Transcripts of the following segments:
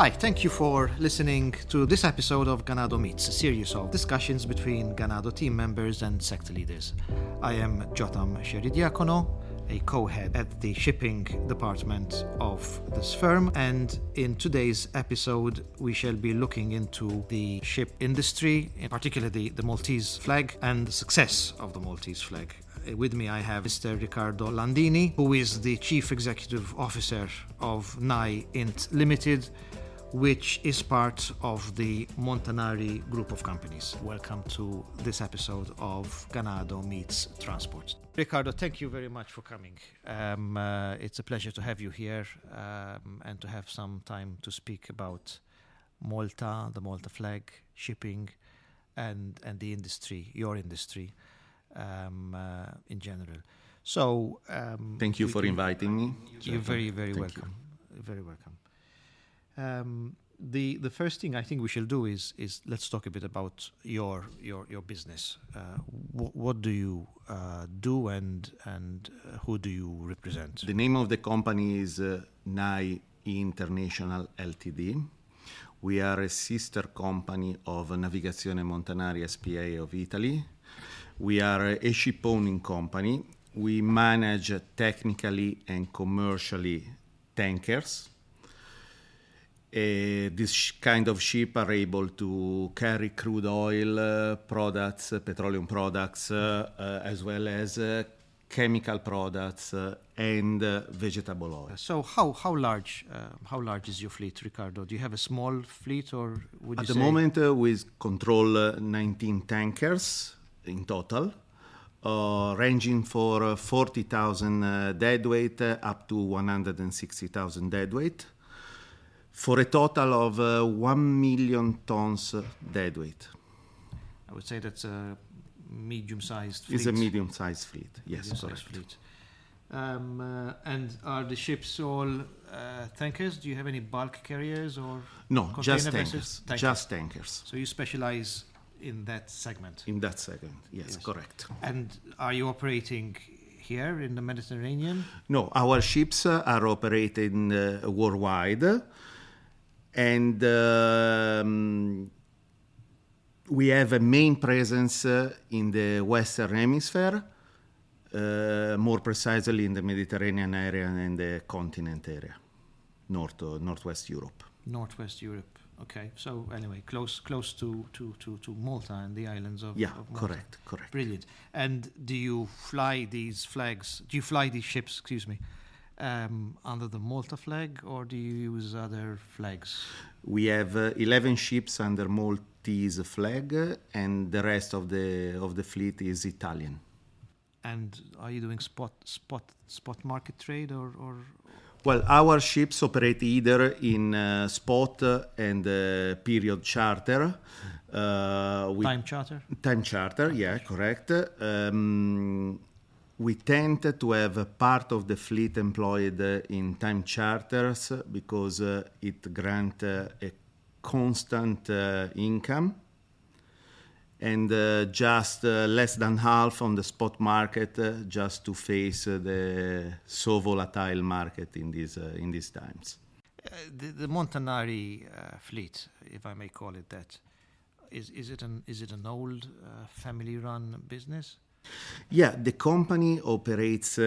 Hi, thank you for listening to this episode of Ganado Meets, a series of discussions between Ganado team members and sector leaders. I am Jotham Scerri-Diacono, a co-head at the shipping department of this firm and in today's episode we shall be looking into the ship industry in particular the, the maltese flag and the success of the maltese flag uh, with me I have Mr. Riccardo Landini, who is the Chief Executive Officer of NAI Int Limited, which is part of the Montanari group of companies. Welcome to this episode of Ganado Meets Transport. Ricardo, thank you very much for coming. Um, uh, it's a pleasure to have you here um, and to have some time to speak about Malta, the Malta flag, shipping, and, and the industry, your industry um, uh, in general. So, um, thank you for inviting me. You're very, very thank welcome. You. Very welcome. Um, the the first thing I think we shall do is is let's talk a bit about your your your business. Uh, wh- what do you uh, do and and uh, who do you represent? The name of the company is uh, NAI International Ltd. We are a sister company of Navigazione Montanari SPA of Italy we are a ship owning company. We manage technically and commercially tankers. Uh, this kind of ship are able to carry crude oil uh, products, uh, petroleum products, uh, uh, as well as uh, chemical products and vegetable oil. So, how how large how large is your fleet, Ricardo? Do you have a small fleet, or at the moment we control 19 tankers? in total, uh, ranging for uh, 40,000 uh, deadweight up to 160,000 deadweight, for a total of 1 million tons deadweight. I would say that's a medium-sized fleet. It's a medium-sized fleet, yes, medium correct. Fleet. Um, uh, and are the ships all uh, tankers? Do you have any bulk carriers or no? Just tankers. tankers. Just tankers. So you specialize in that segment. In that segment, yes, yes, correct. And are you operating here in the Mediterranean? No, our ships are operating uh, worldwide, and um, we have a main presence uh, in the Western Hemisphere. Uh, more precisely in the Mediterranean area and the continent area, north northwest Europe. Northwest Europe. Okay, so anyway, close close to, to, to, to Malta and the islands of yeah, of correct, correct. Brilliant. And do you fly these flags? Do you fly these ships? Excuse me. Um, under the Malta flag, or do you use other flags? We have uh, eleven ships under Maltese flag, and the rest of the of the fleet is Italian. And are you doing spot spot spot market trade or, or well, our ships operate either in uh, spot and uh, period charter. Uh, time charter? Time charter, yeah, correct. Um, we tend to have part of the fleet employed in time charters because uh, it grants a constant uh, income and uh, just uh, less than half on the spot market uh, just to face uh, the so volatile market in these uh, in these times. Uh, the, the, Montanari fleet, if I may call it that, is is it an is it an old family-run business? Yeah, the company operates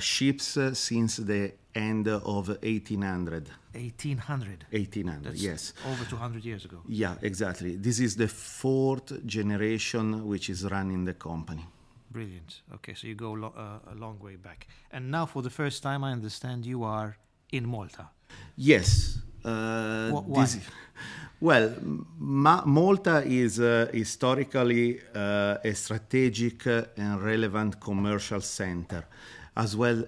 ships since the end of 1800. 1800. 1800, That's yes. Over 200 years ago. Yeah, exactly. This is the fourth generation which is running the company. Brilliant. Okay, so you go lo- uh, a long way back. And now, for the first time, I understand you are in Malta. Yes. Uh, well, Ma- Malta is uh, historically uh, a strategic and relevant commercial center, as well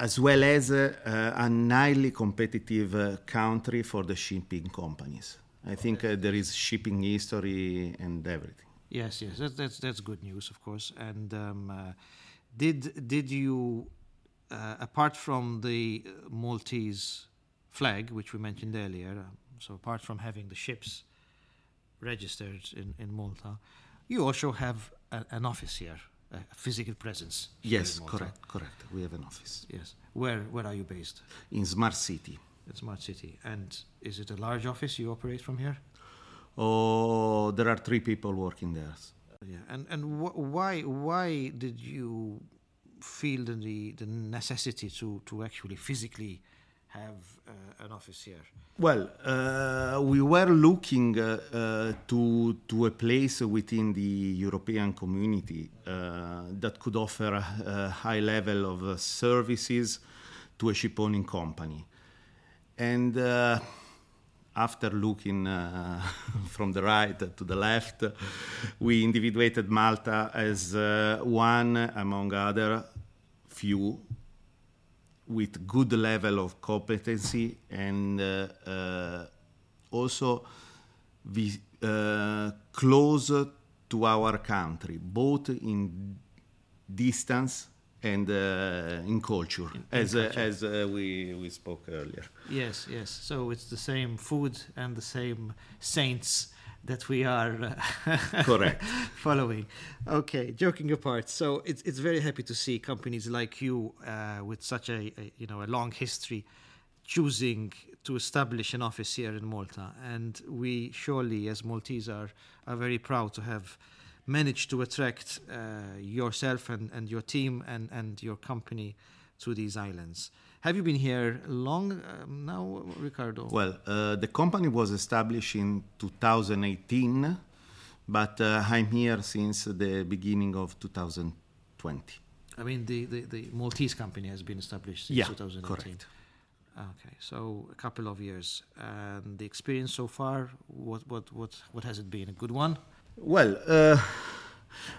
as well as uh, a highly competitive uh, country for the shipping companies. I think uh, there is shipping history and everything. Yes, yes, that's that's, that's good news, of course. And um, did did you, uh, apart from the Maltese flag, which we mentioned earlier, um, so apart from having the ships registered in, in Malta, you also have a, an office here a physical presence. Yes, correct, correct. We have an office. Yes. Where where are you based? In Smart City. In Smart City. And is it a large office you operate from here? Oh, there are three people working there. Yeah, and and wh- why why did you feel the the necessity to to actually physically have uh, an office here? Well, uh, we were looking uh, uh, to to a place within the European community uh, that could offer a, high level of uh, services to a shipowning company, and after looking from the right to the left, we individuated Malta as one among other few with good level of competency and uh, uh also we, uh, close to our country, both in distance and uh, in culture, in, as, culture. Uh, as uh, we, we spoke earlier. Yes, yes. So it's the same food and the same saints that we are uh, correct following. Okay, joking apart. So it's it's very happy to see companies like you uh, with such a, a, you know a long history choosing to establish an office here in Malta, and we surely as Maltese are are very proud to have managed to attract uh, yourself and, and your team and, and your company to these islands. Have you been here long um, now, Ricardo? Well, uh, the company was established in 2018, but uh, I'm here since the beginning of 2020. I mean, the, the, the Maltese company has been established since yeah, 2018. Correct. Okay, so a couple of years. And the experience so far, what, what, what, what has it been? A good one? Well, uh,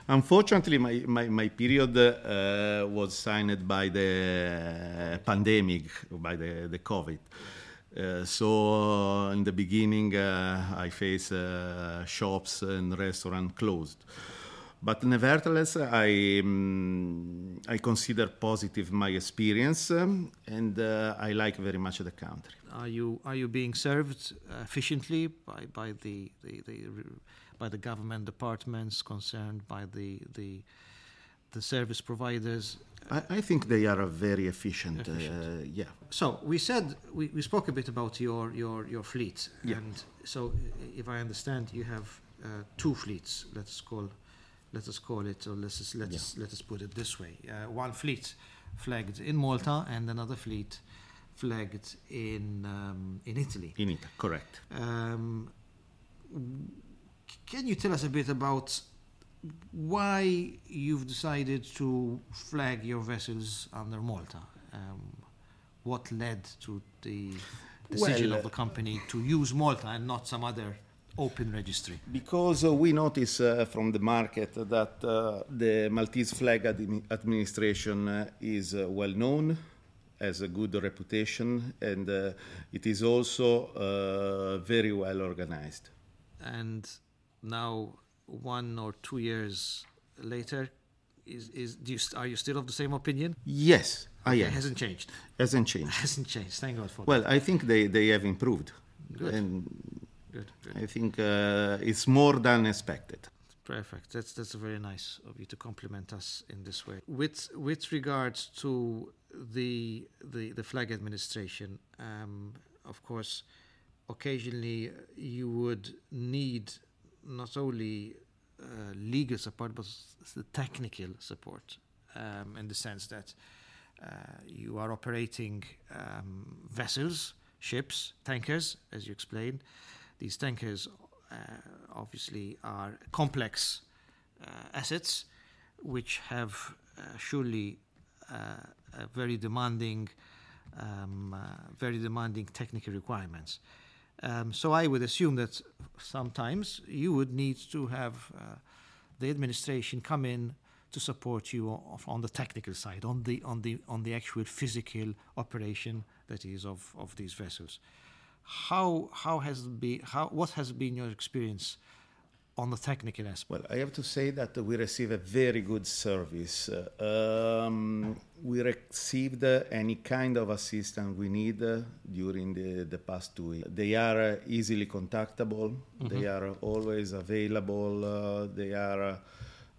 unfortunately, my, my, my period uh, was signed by the pandemic, by the, the COVID. Uh, so in the beginning, uh, I faced uh, shops and restaurants closed. But nevertheless, I, um, I consider positive my experience um, and uh, I like very much the country. Are you, are you being served efficiently by, by the, the, the by the government departments concerned, by the the the service providers. I, I think they are very efficient. efficient. Uh, yeah. So we said we, we spoke a bit about your your your fleet, yeah. and so if I understand, you have uh, two fleets. Let's call let us call it, or let's just, let yeah. us let us put it this way: uh, one fleet flagged in Malta, and another fleet flagged in um, in Italy. In Italy, correct. Um, can you tell us a bit about why you've decided to flag your vessels under Malta? Um, what led to the decision well, of the company to use Malta and not some other open registry? Because uh, we notice uh, from the market that uh, the Maltese flag ad- administration uh, is uh, well known, has a good reputation, and uh, it is also very well organized. And now one or two years later is is do you, are you still of the same opinion? Yes i am. it hasn't changed. Hasn't changed. Hasn't changed. Thank god for well that. i think they they have improved. Good. And good, good. i think uh, it's more than expected. Perfect. That's that's very nice of you to compliment us in this way. With with regards to the the the flag administration um, of course occasionally you would need not only uh, legal support but the technical support um, in the sense that uh, you are operating um, vessels, ships, tankers, as you explained. These tankers uh, obviously are complex uh, assets which have uh, surely uh, very demanding, um, very demanding technical requirements. Um, so I would assume that sometimes you would need to have uh, the administration come in to support you on the technical side, on the on the on the actual physical operation that is of, of these vessels. How how has been how what has been your experience on the technical aspect? Well, I have to say that we receive a very good service. Uh, um, we received any kind of assistance we need during the, the past two weeks. They are easily contactable, mm-hmm. they are always available, uh, they are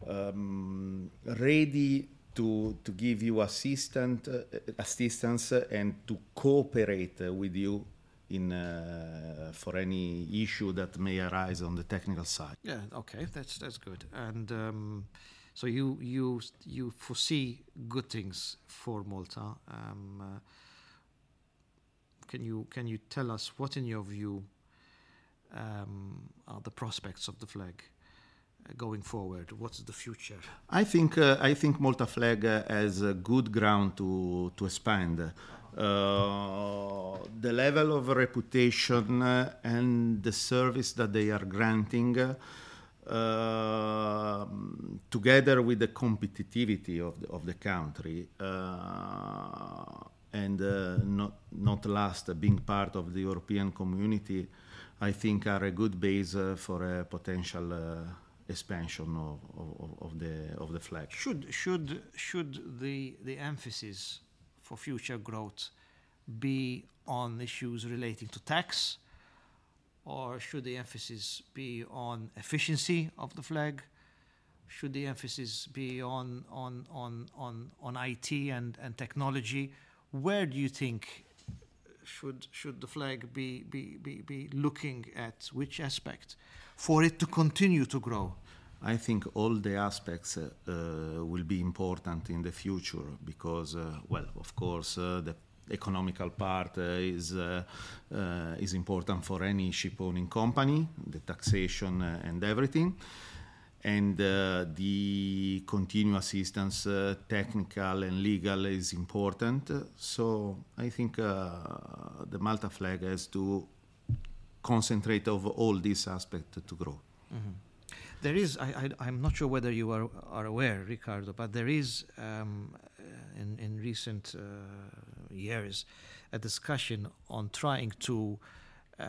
um, ready to, to give you assistant, uh, assistance and to cooperate with you in uh, for any issue that may arise on the technical side. Yeah, okay, that's that's good. And um, so you you you foresee good things for Malta. Um, uh, can you can you tell us what, in your view, um, are the prospects of the flag? Going forward? What's the future? I think uh, I think Malta Flag uh, has a good ground to to expand. Uh, the level of reputation uh, and the service that they are granting, uh, together with the competitivity of the, of the country, and not not last being part of the European community, I think are a good base for a potential expansion of, of, of, the of the flag. Should should should the the emphasis for future growth be on issues relating to tax, or should the emphasis be on efficiency of the flag? Should the emphasis be on on on on, on IT and, and technology? Where do you think should should the flag be, be, be, be looking at which aspect for it to continue to grow? I think all the aspects uh, uh, will be important in the future because, uh, well, of course, uh, the economical part uh, is uh, is important for any ship owning company, the taxation and everything and the continuous assistance, technical and legal, is important. So I think the Malta flag has to concentrate over all these aspects to grow. Mm-hmm. There is, I, am not sure whether you are, are aware, Ricardo, but there is um, in, in recent uh, years a discussion on trying to uh,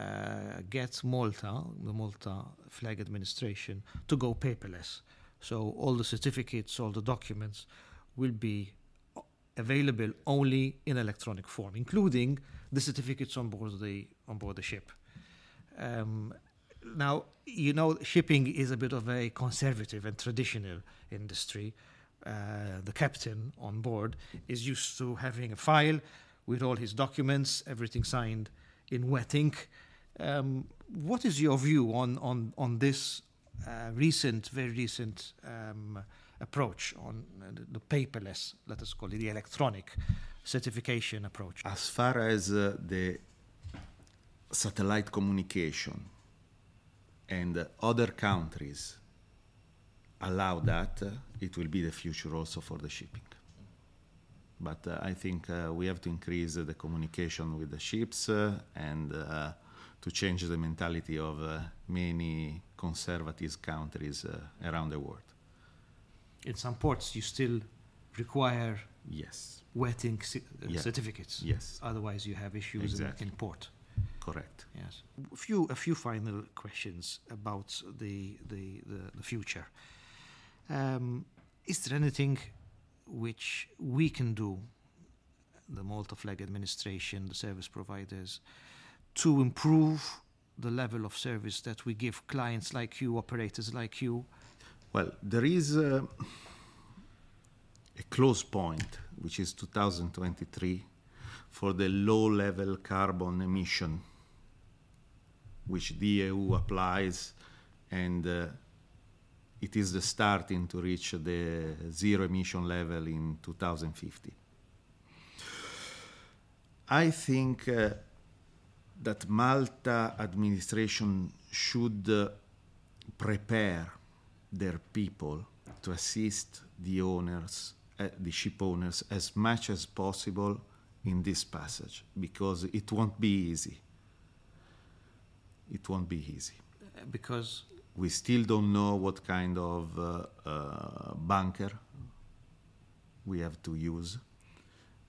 get Malta, the Malta Flag Administration, to go paperless. So all the certificates, all the documents will be available only in electronic form, including the certificates on board the on board the ship. Um, now, you know, shipping is a bit of a conservative and traditional industry. Uh, the captain on board is used to having a file with all his documents, everything signed in wet ink. Um, what is your view on on on this uh, recent, very recent um, approach on uh, the paperless, let us call it the electronic certification approach? As far as uh, the satellite communication and other countries allow that, uh, it will be the future also for the shipping. But uh, I think uh, we have to increase the communication with the ships and to change the mentality of many conservative countries around the world. In some ports, you still require yes wetting yeah. certificates. Yes. Otherwise, you have issues exactly. in, in port. Correct. Yes. A few a few final questions about the the the, the future. Um, is there anything which we can do, the Malta Flag Administration, the service providers, to improve the level of service that we give clients like you, operators like you? Well, there is a, a close point, which is 2023, for the low level carbon emission which the EU applies, and uh, it is the starting to reach the zero emission level in 2050. I think uh, that Malta administration should uh, prepare their people to assist the owners, uh, the ship owners, as much as possible in this passage because it won't be easy it won't be easy. Because? We still don't know what kind of uh, uh, bunker we have to use.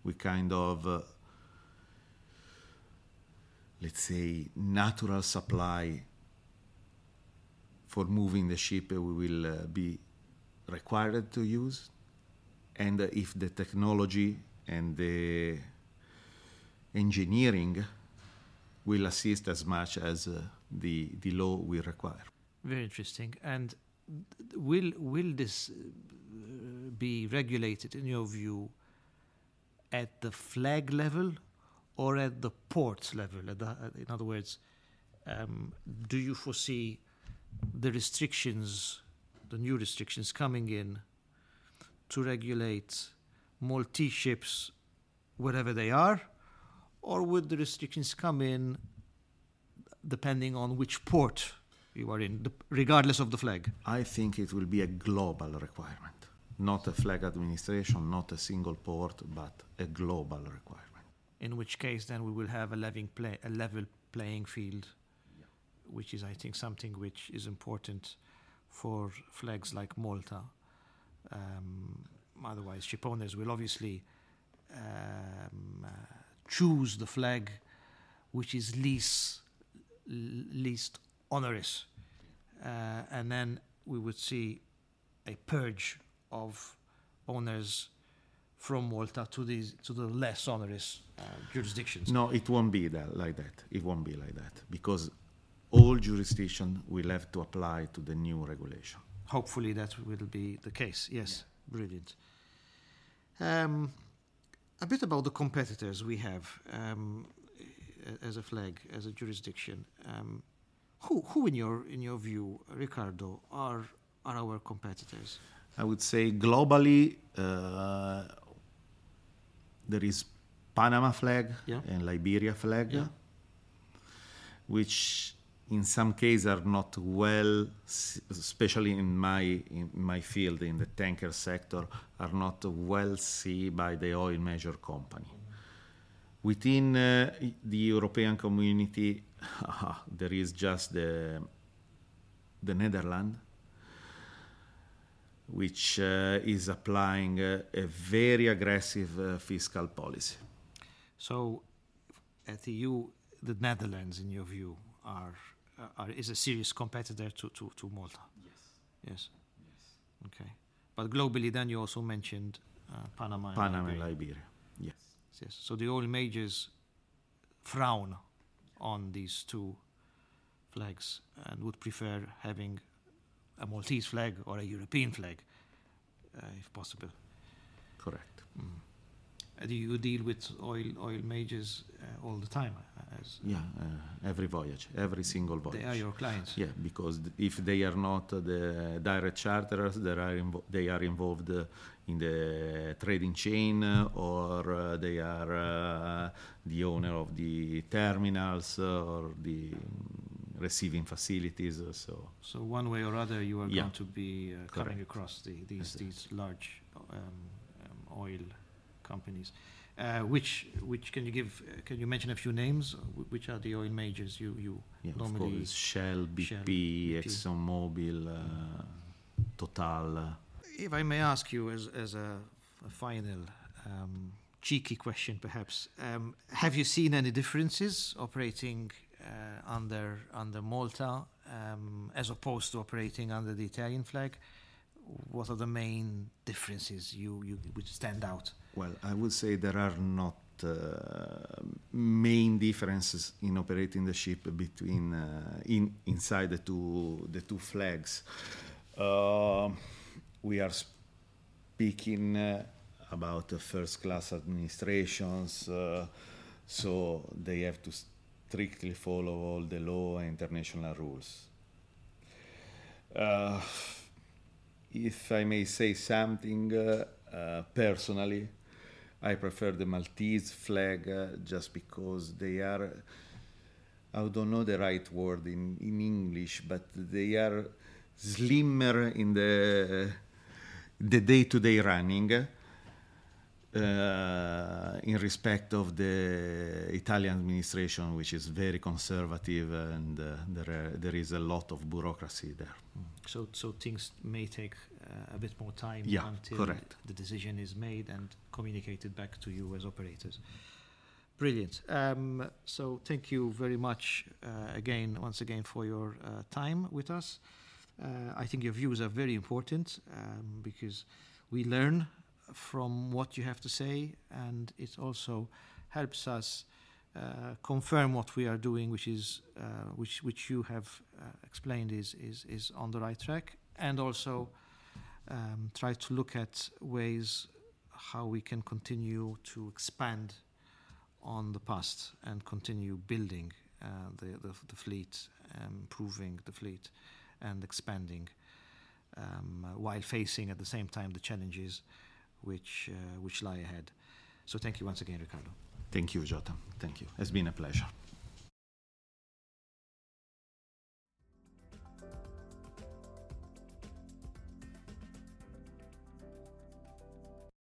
We kind of, uh, let's say, natural supply for moving the ship we will uh, be required to use. And if the technology and the engineering will assist as much as uh, the, the law will require. Very interesting. And will will this uh, be regulated in your view at the flag level or at the port level? The, in other words, um, do you foresee the restrictions, the new restrictions coming in to regulate Maltese ships wherever they are, or would the restrictions come in depending on which port you are in, regardless of the flag? I think it will be a global requirement, not a flag administration, not a single port, but a global requirement. In which case, then we will have a, level, play, a level playing field, yeah. which is, I think, something which is important for flags like Malta. Um, otherwise, ship owners will obviously um, uh, choose the flag which is least least onerous, uh, and then we would see a purge of owners from Malta to these to the less onerous uh, jurisdictions. No, it won't be that like that. It won't be like that because all jurisdiction will have to apply to the new regulation. Hopefully, that will be the case. Yes, yeah. brilliant. Um, a bit about the competitors we have um, as a flag, as a jurisdiction. Um, who, who in your in your view, Ricardo, are are our competitors? I would say globally, uh, there is Panama flag yeah. and Liberia flag, yeah. which in some cases are not well, especially in my in my field in the tanker sector, are not well seen by the oil major company. Within uh, the European community, there is just the the Netherlands, which uh, is applying uh, a very aggressive uh, fiscal policy. So, at the EU, the Netherlands, in your view, are are, is a serious competitor to, to, to Malta. Yes. Yes. Yes. Okay. But globally, then you also mentioned uh, Panama. And Panama Liberia. and Liberia. Yes. Yes. So the oil majors frown on these two flags and would prefer having a Maltese flag or a European flag, uh, if possible. Correct. Mm. Uh, do you deal with oil oil majors uh, all the time? Uh, as yeah, uh, every voyage, every single voyage. They are your clients. Yeah, because if they are not the direct charterers, they are invo- they are involved in the trading chain, or they are the owner of the terminals or the receiving facilities. So, so one way or other, you are yeah. going to be coming across the, these these large um, um, oil companies. Uh, which which can you give? Uh, can you mention a few names? Which are the oil majors you you yeah, normally? Of course, Shell, BP, Shell, BP. ExxonMobil, uh, Total. If I may ask you, as as a, a final um, cheeky question, perhaps, um, have you seen any differences operating uh, under under Malta um, as opposed to operating under the Italian flag? What are the main differences you you would stand out? Well, I would say there are not uh, main differences in operating the ship between uh, in inside the two the two flags. Uh, we are speaking uh, about first class administrations, uh, so they have to strictly follow all the law and international rules. Uh, if I may say something personally, I prefer the Maltese flag uh, just because they are, I don't know the right word in, in English, but they are slimmer in the the day-to-day running uh, in respect of the Italian administration, which is very conservative, and uh, there are, there is a lot of bureaucracy there. So, so things may take a bit more time yeah, until correct. the decision is made and communicated back to you as operators. Brilliant. Um, so, thank you very much uh, again, once again, for your uh, time with us. Uh, I think your views are very important um, because we learn from what you have to say, and it also helps us uh, confirm what we are doing, which is uh, which which you have uh, explained is is is on the right track. and also um, try to look at ways how we can continue to expand on the past and continue building uh, the, the, the, fleet, improving the fleet, and expanding um, while facing at the same time the challenges which, uh, which lie ahead. So thank you once again, Ricardo. Thank you, Jota. Thank you. It's been a pleasure.